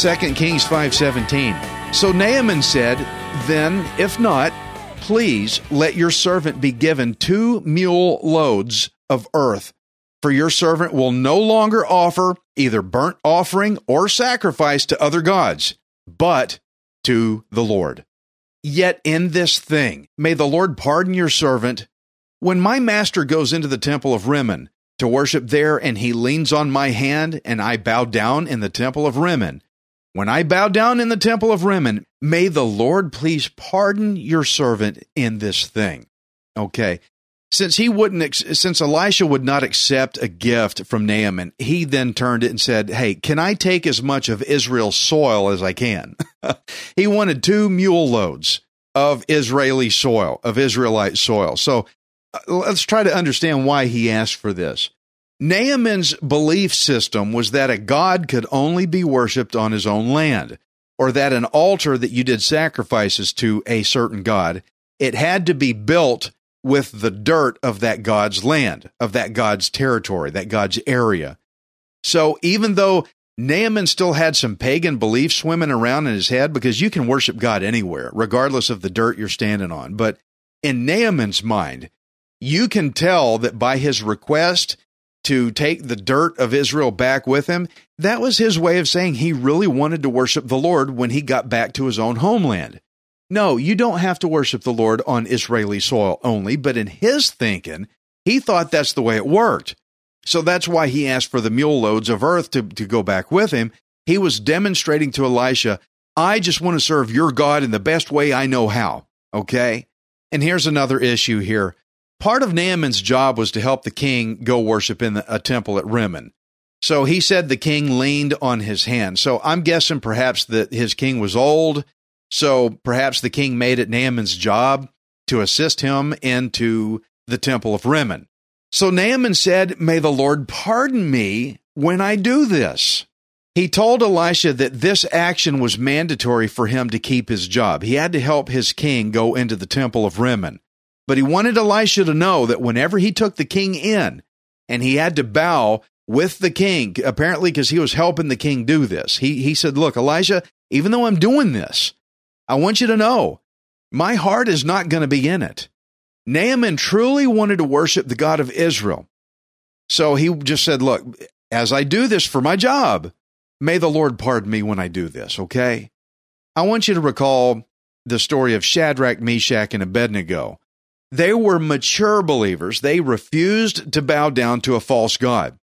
2 Kings 5:17. So Naaman said, "Then if not, please let your servant be given 2 mule loads of earth, for your servant will no longer offer either burnt offering or sacrifice to other gods, but to the Lord. Yet in this thing, may the Lord pardon your servant. When my master goes into the temple of Rimmon to worship there, and he leans on my hand, and I bow down in the temple of Rimmon, when I bow down in the temple of Rimmon, may the Lord please pardon your servant in this thing. Okay. Since he wouldn't, since Elisha would not accept a gift from Naaman, he then turned it and said, Hey, can I take as much of Israel's soil as I can? he wanted two mule loads of Israeli soil, of Israelite soil. So uh, let's try to understand why he asked for this. Naaman's belief system was that a god could only be worshiped on his own land, or that an altar that you did sacrifices to a certain god, it had to be built with the dirt of that god's land, of that god's territory, that god's area. So even though Naaman still had some pagan beliefs swimming around in his head, because you can worship God anywhere, regardless of the dirt you're standing on. But in Naaman's mind, you can tell that by his request, to take the dirt of Israel back with him, that was his way of saying he really wanted to worship the Lord when he got back to his own homeland. No, you don't have to worship the Lord on Israeli soil only, but in his thinking, he thought that's the way it worked. So that's why he asked for the mule loads of earth to, to go back with him. He was demonstrating to Elisha, I just want to serve your God in the best way I know how. Okay? And here's another issue here. Part of Naaman's job was to help the king go worship in a temple at Rimmon. So he said the king leaned on his hand. So I'm guessing perhaps that his king was old. So perhaps the king made it Naaman's job to assist him into the temple of Rimmon. So Naaman said, May the Lord pardon me when I do this. He told Elisha that this action was mandatory for him to keep his job. He had to help his king go into the temple of Rimmon. But he wanted Elisha to know that whenever he took the king in and he had to bow with the king, apparently because he was helping the king do this, he, he said, Look, Elisha, even though I'm doing this, I want you to know my heart is not going to be in it. Naaman truly wanted to worship the God of Israel. So he just said, Look, as I do this for my job, may the Lord pardon me when I do this, okay? I want you to recall the story of Shadrach, Meshach, and Abednego. They were mature believers. They refused to bow down to a false God.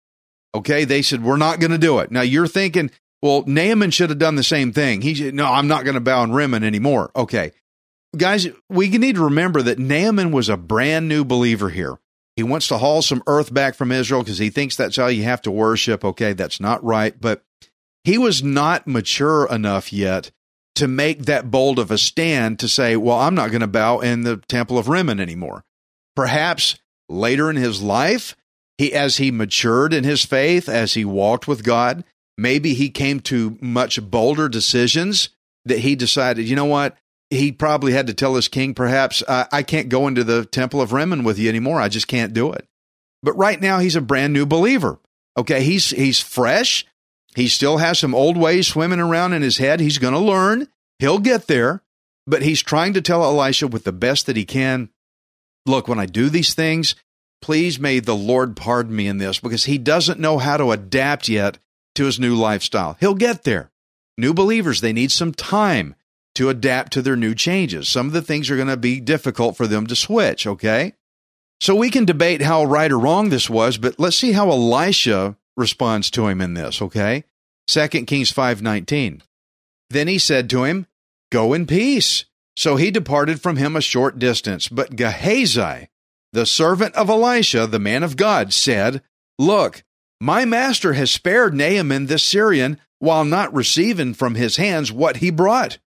Okay. They said, we're not going to do it. Now you're thinking, well, Naaman should have done the same thing. He said, no, I'm not going to bow in Rimmon anymore. Okay. Guys, we need to remember that Naaman was a brand new believer here. He wants to haul some earth back from Israel because he thinks that's how you have to worship. Okay. That's not right. But he was not mature enough yet to make that bold of a stand to say, well, I'm not going to bow in the temple of Rimmon anymore. Perhaps later in his life, he, as he matured in his faith, as he walked with God, maybe he came to much bolder decisions that he decided, you know what? He probably had to tell his king, perhaps, I, I can't go into the temple of Rimmon with you anymore. I just can't do it. But right now, he's a brand new believer. Okay. He's, he's fresh. He still has some old ways swimming around in his head. He's going to learn. He'll get there, but he's trying to tell Elisha with the best that he can look, when I do these things, please may the Lord pardon me in this because he doesn't know how to adapt yet to his new lifestyle. He'll get there. New believers, they need some time to adapt to their new changes. Some of the things are going to be difficult for them to switch, okay? So we can debate how right or wrong this was, but let's see how Elisha responds to him in this, okay? 2 Kings 5:19. Then he said to him, "Go in peace." So he departed from him a short distance, but Gehazi, the servant of Elisha, the man of God, said, "Look, my master has spared Naaman the Syrian while not receiving from his hands what he brought.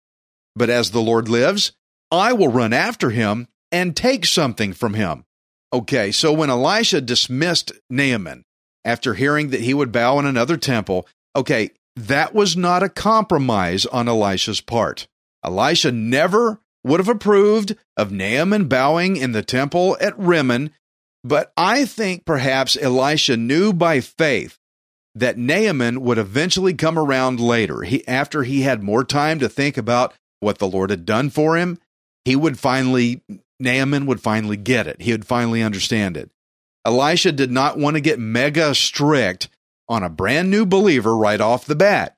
But as the Lord lives, I will run after him and take something from him." Okay, so when Elisha dismissed Naaman after hearing that he would bow in another temple, okay, that was not a compromise on Elisha's part. Elisha never would have approved of Naaman bowing in the temple at Rimmon, but I think perhaps Elisha knew by faith that Naaman would eventually come around later. He, after he had more time to think about what the Lord had done for him, he would finally, Naaman would finally get it. He would finally understand it. Elisha did not want to get mega strict on a brand new believer right off the bat.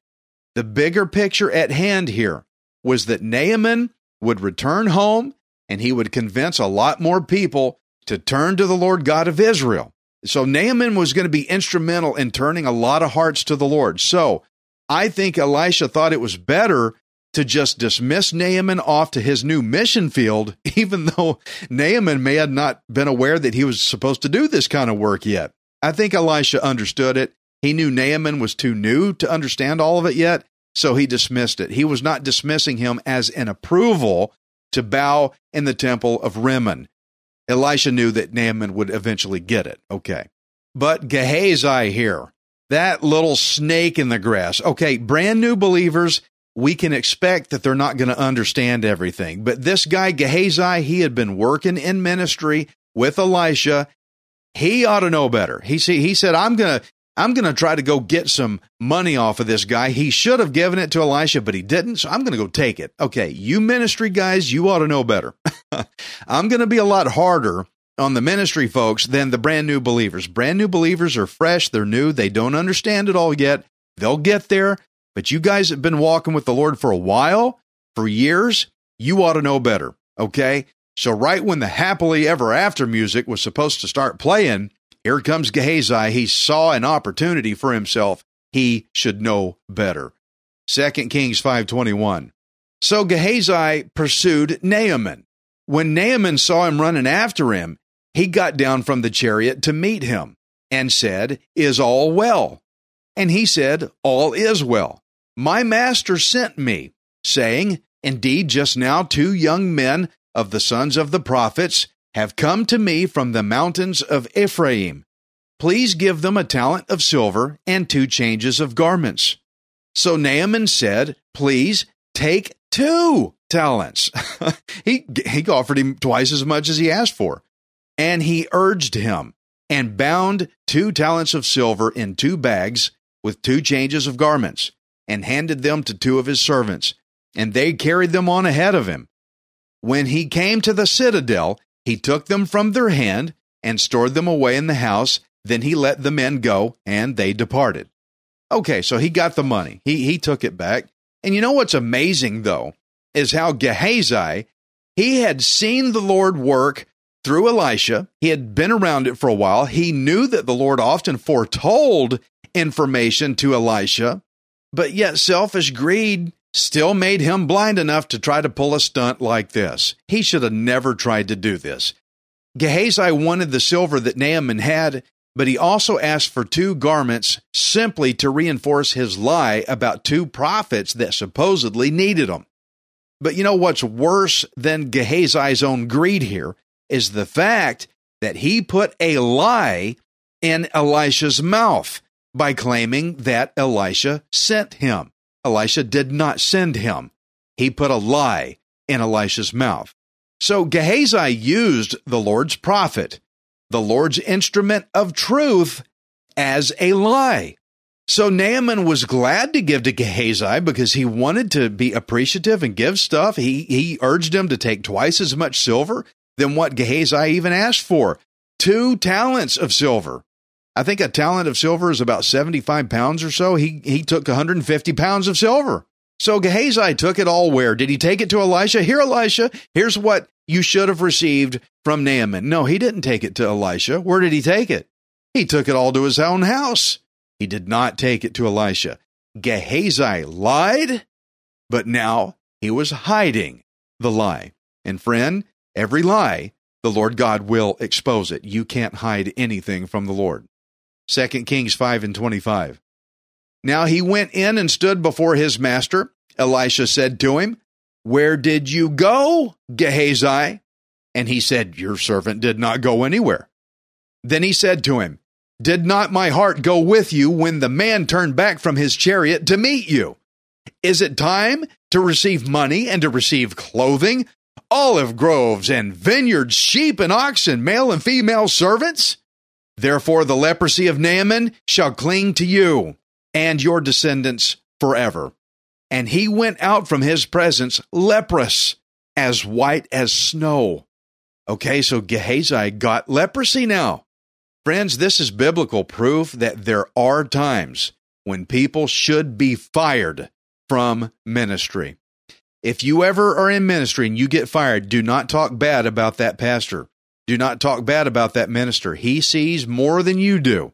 The bigger picture at hand here was that Naaman would return home and he would convince a lot more people to turn to the Lord God of Israel. So Naaman was going to be instrumental in turning a lot of hearts to the Lord. So I think Elisha thought it was better to just dismiss Naaman off to his new mission field, even though Naaman may have not been aware that he was supposed to do this kind of work yet. I think Elisha understood it. He knew Naaman was too new to understand all of it yet, so he dismissed it. He was not dismissing him as an approval to bow in the temple of Rimmon. Elisha knew that Naaman would eventually get it. Okay. But Gehazi here, that little snake in the grass. Okay, brand new believers, we can expect that they're not going to understand everything. But this guy, Gehazi, he had been working in ministry with Elisha. He ought to know better. He, he said, I'm going to, I'm going to try to go get some money off of this guy. He should have given it to Elisha, but he didn't. So I'm going to go take it. Okay. You ministry guys, you ought to know better. I'm going to be a lot harder on the ministry folks than the brand new believers. Brand new believers are fresh. They're new. They don't understand it all yet. They'll get there. But you guys have been walking with the Lord for a while, for years. You ought to know better. Okay. So right when the happily ever after music was supposed to start playing, here comes Gehazi. He saw an opportunity for himself. He should know better. 2 Kings 5:21. So Gehazi pursued Naaman. When Naaman saw him running after him, he got down from the chariot to meet him and said, "Is all well?" And he said, "All is well. My master sent me, saying, Indeed, just now two young men of the sons of the prophets have come to me from the mountains of Ephraim. Please give them a talent of silver and two changes of garments. So Naaman said, Please take two talents. he, he offered him twice as much as he asked for. And he urged him and bound two talents of silver in two bags with two changes of garments and handed them to two of his servants. And they carried them on ahead of him. When he came to the citadel, he took them from their hand and stored them away in the house. Then he let the men go, and they departed. Okay, so he got the money. He he took it back. And you know what's amazing though is how Gehazi he had seen the Lord work through Elisha. He had been around it for a while. He knew that the Lord often foretold information to Elisha, but yet selfish greed still made him blind enough to try to pull a stunt like this. He should have never tried to do this. Gehazi wanted the silver that Naaman had, but he also asked for two garments simply to reinforce his lie about two prophets that supposedly needed them. But you know what's worse than Gehazi's own greed here is the fact that he put a lie in Elisha's mouth by claiming that Elisha sent him. Elisha did not send him. He put a lie in Elisha's mouth. So Gehazi used the Lord's prophet, the Lord's instrument of truth, as a lie. So Naaman was glad to give to Gehazi because he wanted to be appreciative and give stuff. He, he urged him to take twice as much silver than what Gehazi even asked for two talents of silver. I think a talent of silver is about 75 pounds or so. He, he took 150 pounds of silver. So Gehazi took it all where? Did he take it to Elisha? Here, Elisha, here's what you should have received from Naaman. No, he didn't take it to Elisha. Where did he take it? He took it all to his own house. He did not take it to Elisha. Gehazi lied, but now he was hiding the lie. And friend, every lie, the Lord God will expose it. You can't hide anything from the Lord. 2 Kings 5 and 25. Now he went in and stood before his master. Elisha said to him, Where did you go, Gehazi? And he said, Your servant did not go anywhere. Then he said to him, Did not my heart go with you when the man turned back from his chariot to meet you? Is it time to receive money and to receive clothing, olive groves and vineyards, sheep and oxen, male and female servants? Therefore, the leprosy of Naaman shall cling to you and your descendants forever. And he went out from his presence leprous, as white as snow. Okay, so Gehazi got leprosy now. Friends, this is biblical proof that there are times when people should be fired from ministry. If you ever are in ministry and you get fired, do not talk bad about that pastor. Do not talk bad about that minister. He sees more than you do.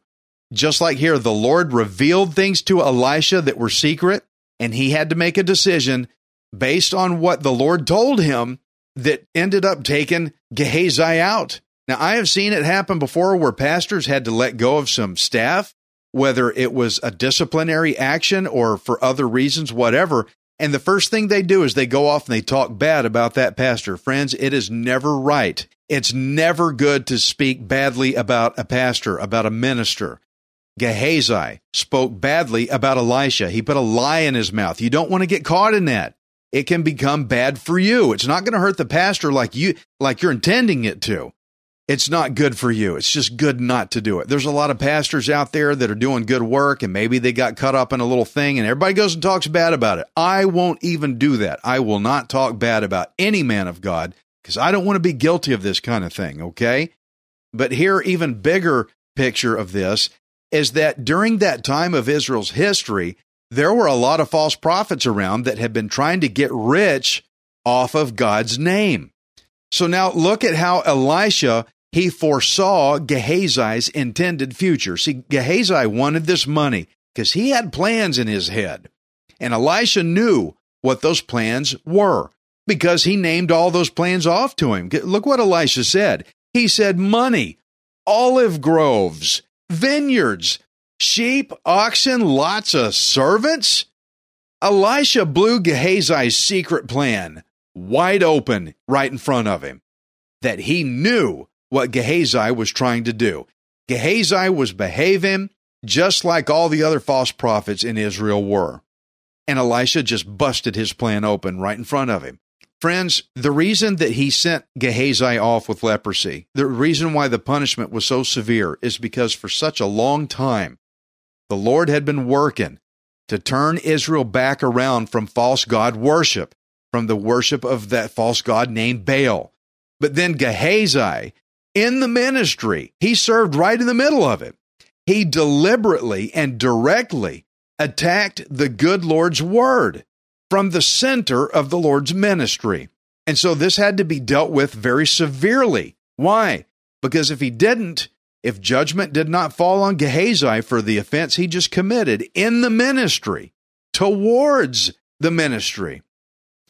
Just like here, the Lord revealed things to Elisha that were secret, and he had to make a decision based on what the Lord told him that ended up taking Gehazi out. Now, I have seen it happen before where pastors had to let go of some staff, whether it was a disciplinary action or for other reasons, whatever. And the first thing they do is they go off and they talk bad about that pastor. Friends, it is never right. It's never good to speak badly about a pastor, about a minister. Gehazi spoke badly about Elisha. He put a lie in his mouth. You don't want to get caught in that. It can become bad for you. It's not going to hurt the pastor like you like you're intending it to. It's not good for you. It's just good not to do it. There's a lot of pastors out there that are doing good work and maybe they got caught up in a little thing and everybody goes and talks bad about it. I won't even do that. I will not talk bad about any man of God because I don't want to be guilty of this kind of thing, okay? But here, even bigger picture of this is that during that time of Israel's history, there were a lot of false prophets around that had been trying to get rich off of God's name. So now look at how Elisha he foresaw Gehazi's intended future. See, Gehazi wanted this money because he had plans in his head. And Elisha knew what those plans were because he named all those plans off to him. Look what Elisha said. He said, Money, olive groves, vineyards, sheep, oxen, lots of servants. Elisha blew Gehazi's secret plan wide open right in front of him that he knew what Gehazi was trying to do. Gehazi was behaving just like all the other false prophets in Israel were. And Elisha just busted his plan open right in front of him. Friends, the reason that he sent Gehazi off with leprosy, the reason why the punishment was so severe is because for such a long time, the Lord had been working to turn Israel back around from false God worship, from the worship of that false God named Baal. But then Gehazi, in the ministry, he served right in the middle of it. He deliberately and directly attacked the good Lord's word from the center of the Lord's ministry. And so this had to be dealt with very severely. Why? Because if he didn't, if judgment did not fall on Gehazi for the offense he just committed in the ministry, towards the ministry,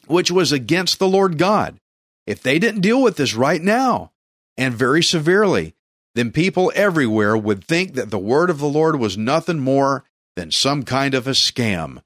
which was against the Lord God, if they didn't deal with this right now and very severely, then people everywhere would think that the word of the Lord was nothing more than some kind of a scam.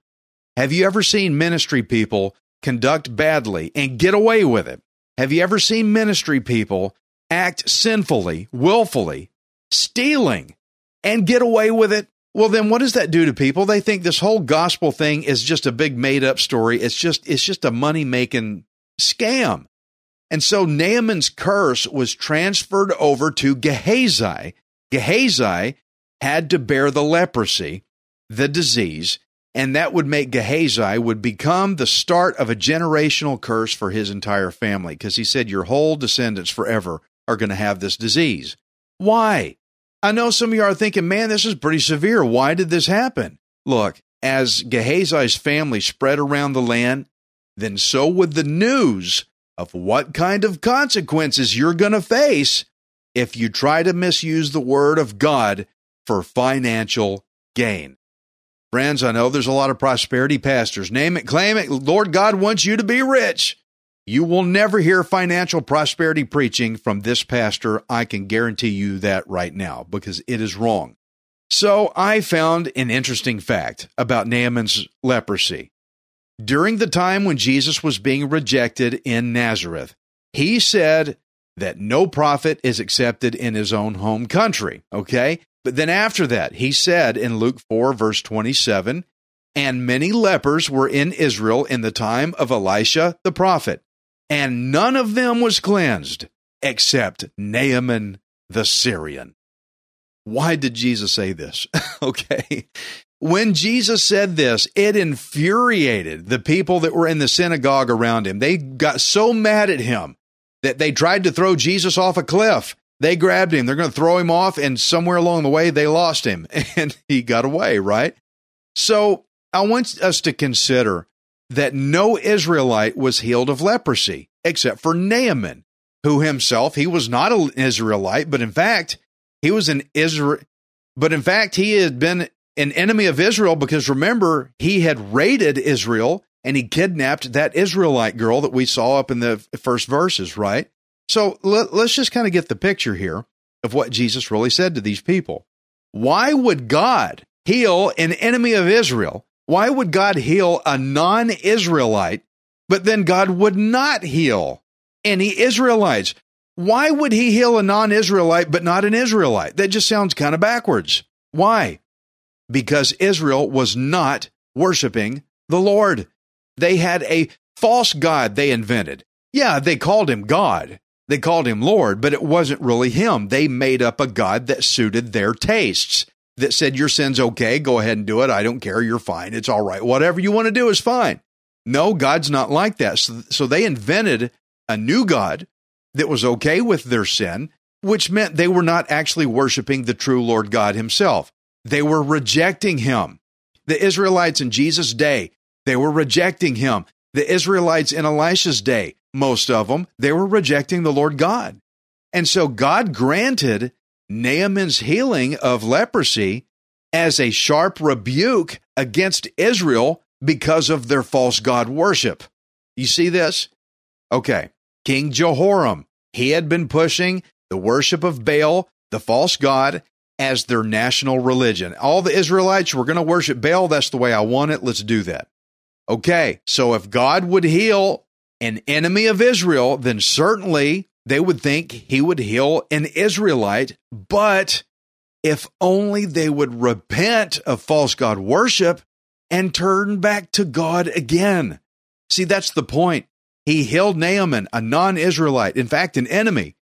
Have you ever seen ministry people conduct badly and get away with it? Have you ever seen ministry people act sinfully, willfully, stealing, and get away with it? Well, then what does that do to people? They think this whole gospel thing is just a big made up story. It's just, it's just a money making scam. And so Naaman's curse was transferred over to Gehazi. Gehazi had to bear the leprosy, the disease, and that would make Gehazi would become the start of a generational curse for his entire family because he said your whole descendants forever are going to have this disease. Why? I know some of you are thinking, man, this is pretty severe. Why did this happen? Look, as Gehazi's family spread around the land, then so would the news of what kind of consequences you're going to face if you try to misuse the word of God for financial gain. Friends, I know there's a lot of prosperity pastors. Name it, claim it. Lord God wants you to be rich. You will never hear financial prosperity preaching from this pastor. I can guarantee you that right now because it is wrong. So I found an interesting fact about Naaman's leprosy. During the time when Jesus was being rejected in Nazareth, he said that no prophet is accepted in his own home country. Okay. But then after that, he said in Luke 4, verse 27, and many lepers were in Israel in the time of Elisha the prophet, and none of them was cleansed except Naaman the Syrian. Why did Jesus say this? okay. When Jesus said this, it infuriated the people that were in the synagogue around him. They got so mad at him that they tried to throw Jesus off a cliff. They grabbed him. They're going to throw him off, and somewhere along the way, they lost him and he got away, right? So I want us to consider that no Israelite was healed of leprosy except for Naaman, who himself, he was not an Israelite, but in fact, he was an Israel, but in fact, he had been an enemy of Israel because remember, he had raided Israel and he kidnapped that Israelite girl that we saw up in the first verses, right? So let, us just kind of get the picture here of what Jesus really said to these people. Why would God heal an enemy of Israel? Why would God heal a non Israelite, but then God would not heal any Israelites? Why would he heal a non Israelite, but not an Israelite? That just sounds kind of backwards. Why? because Israel was not worshiping the Lord. They had a false God they invented. Yeah, they called him God. They called him Lord, but it wasn't really him. They made up a God that suited their tastes, that said, Your sin's okay. Go ahead and do it. I don't care. You're fine. It's all right. Whatever you want to do is fine. No, God's not like that. So, so they invented a new God that was okay with their sin, which meant they were not actually worshiping the true Lord God himself. They were rejecting him. The Israelites in Jesus' day, they were rejecting him. The Israelites in Elisha's day, most of them, they were rejecting the Lord God. And so God granted Naaman's healing of leprosy as a sharp rebuke against Israel because of their false God worship. You see this? Okay. King Jehoram, he had been pushing the worship of Baal, the false God, as their national religion. All the Israelites were going to worship Baal. That's the way I want it. Let's do that. Okay, so if God would heal an enemy of Israel, then certainly they would think he would heal an Israelite. But if only they would repent of false God worship and turn back to God again. See, that's the point. He healed Naaman, a non Israelite, in fact, an enemy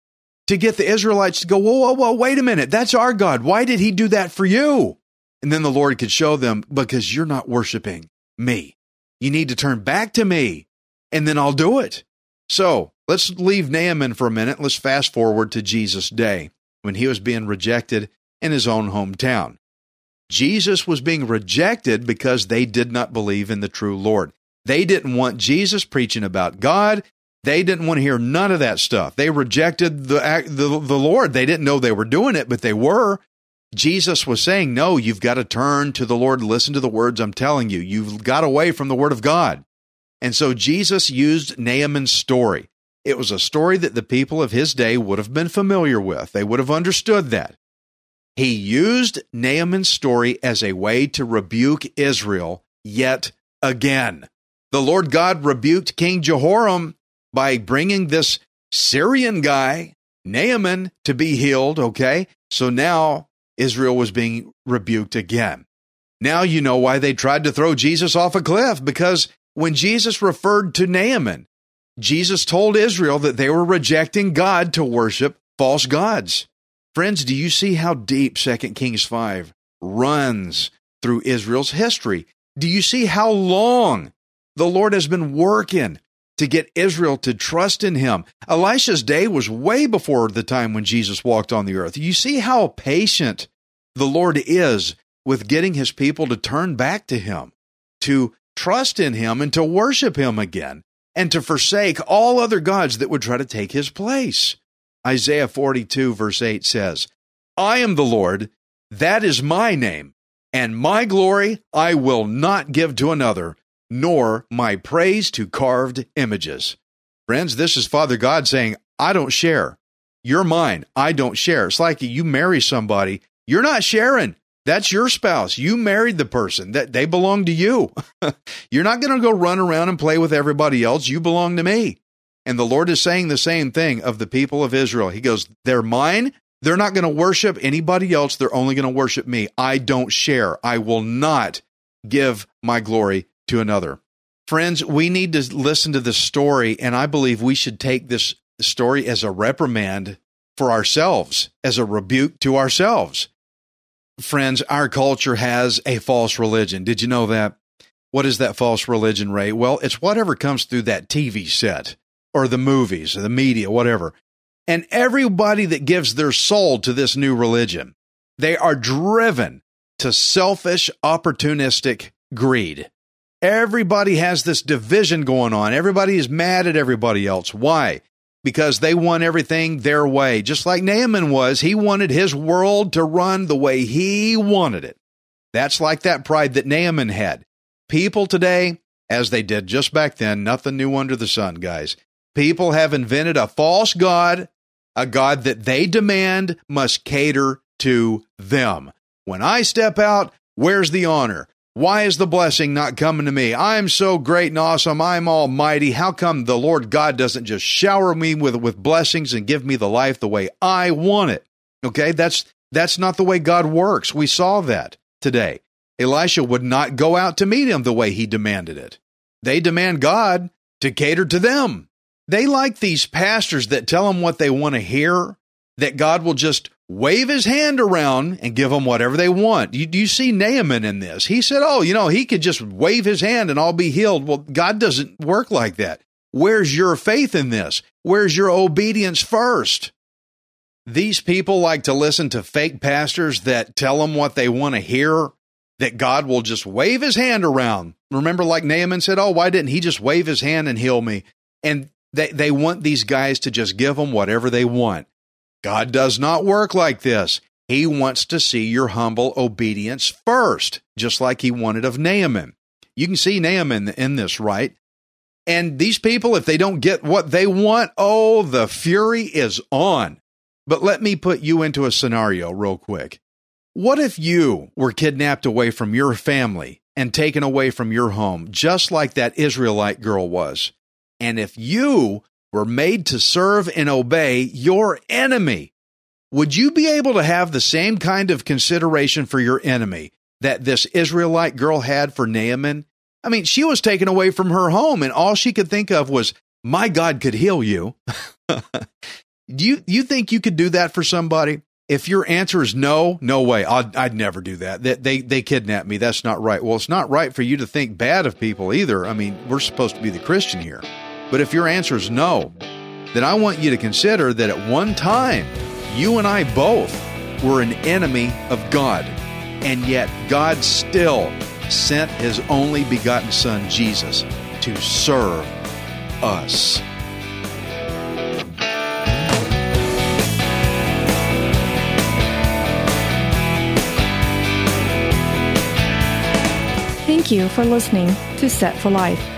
to get the Israelites to go, whoa, whoa, whoa, wait a minute. That's our God. Why did he do that for you? And then the Lord could show them, because you're not worshiping me. You need to turn back to me, and then I'll do it. So let's leave Naaman for a minute. Let's fast forward to Jesus' day when he was being rejected in his own hometown. Jesus was being rejected because they did not believe in the true Lord. They didn't want Jesus preaching about God. They didn't want to hear none of that stuff. They rejected the, the, the Lord. They didn't know they were doing it, but they were. Jesus was saying, No, you've got to turn to the Lord, listen to the words I'm telling you. You've got away from the Word of God. And so Jesus used Naaman's story. It was a story that the people of his day would have been familiar with, they would have understood that. He used Naaman's story as a way to rebuke Israel yet again. The Lord God rebuked King Jehoram by bringing this Syrian guy, Naaman, to be healed. Okay. So now Israel was being rebuked again. Now you know why they tried to throw Jesus off a cliff because when Jesus referred to Naaman, Jesus told Israel that they were rejecting God to worship false gods. Friends, do you see how deep 2 Kings 5 runs through Israel's history? Do you see how long the Lord has been working to get Israel to trust in him. Elisha's day was way before the time when Jesus walked on the earth. You see how patient the Lord is with getting his people to turn back to him, to trust in him, and to worship him again. and to forsake all other gods that would try to take his place. Isaiah 42, verse 8 says, I am the Lord, that is my name, and my glory I will not give to another, nor my praise to carved images. Friends, this is Father God saying, I don't share. You're mine. I don't share. It's like you marry somebody, you're not sharing. That's your spouse. You married the person. That they belong to you. You're not going to go run around and play with everybody else. You belong to me. And the Lord is saying the same thing of the people of Israel. He goes, "They're mine. They're not going to worship anybody else. They're only going to worship me. I don't share. I will not give my glory to another." Friends, we need to listen to this story and I believe we should take this story as a reprimand for ourselves, as a rebuke to ourselves friends, our culture has a false religion. Did you know that? What is that false religion, Ray? Well, it's whatever comes through that TV set or the movies or the media, whatever. And everybody that gives their soul to this new religion, they are driven to selfish, opportunistic greed. Everybody has this division going on. Everybody is mad at everybody else. Why? Because they want everything their way. Just like Naaman was, he wanted his world to run the way he wanted it. That's like that pride that Naaman had. People today, as they did just back then, nothing new under the sun, guys. People have invented a false God, a God that they demand must cater to them. When I step out, where's the honor? Why is the blessing not coming to me? I'm so great and awesome. I'm almighty. How come the Lord God doesn't just shower me with, with blessings and give me the life the way I want it? Okay, that's that's not the way God works. We saw that today. Elisha would not go out to meet him the way he demanded it. They demand God to cater to them. They like these pastors that tell them what they want to hear, that God will just wave his hand around and give them whatever they want. You, you see Naaman in this. He said, Oh, you know, he could just wave his hand and I'll be healed. Well, God doesn't work like that. Where's your faith in this? Where's your obedience first? These people like to listen to fake pastors that tell them what they want to hear, that God will just wave his hand around. Remember, like Naaman said, Oh, why didn't he just wave his hand and heal me? And they, they want these guys to just give them whatever they want. God does not work like this. He wants to see your humble obedience first, just like he wanted of Naaman. You can see Naaman in this, right? And these people, if they don't get what they want, oh, the fury is on. But let me put you into a scenario real quick. What if you were kidnapped away from your family and taken away from your home, just like that Israelite girl was? And if you were made to serve and obey your enemy. Would you be able to have the same kind of consideration for your enemy that this Israelite girl had for Naaman? I mean, she was taken away from her home, and all she could think of was, My God could heal you. do you, you think you could do that for somebody? If your answer is no, no way. I'd, I'd never do that. They, they, they kidnapped me. That's not right. Well, it's not right for you to think bad of people either. I mean, we're supposed to be the Christian here. But if your answer is no, then I want you to consider that at one time, you and I both were an enemy of God. And yet, God still sent his only begotten Son, Jesus, to serve us. Thank you for listening to Set for Life.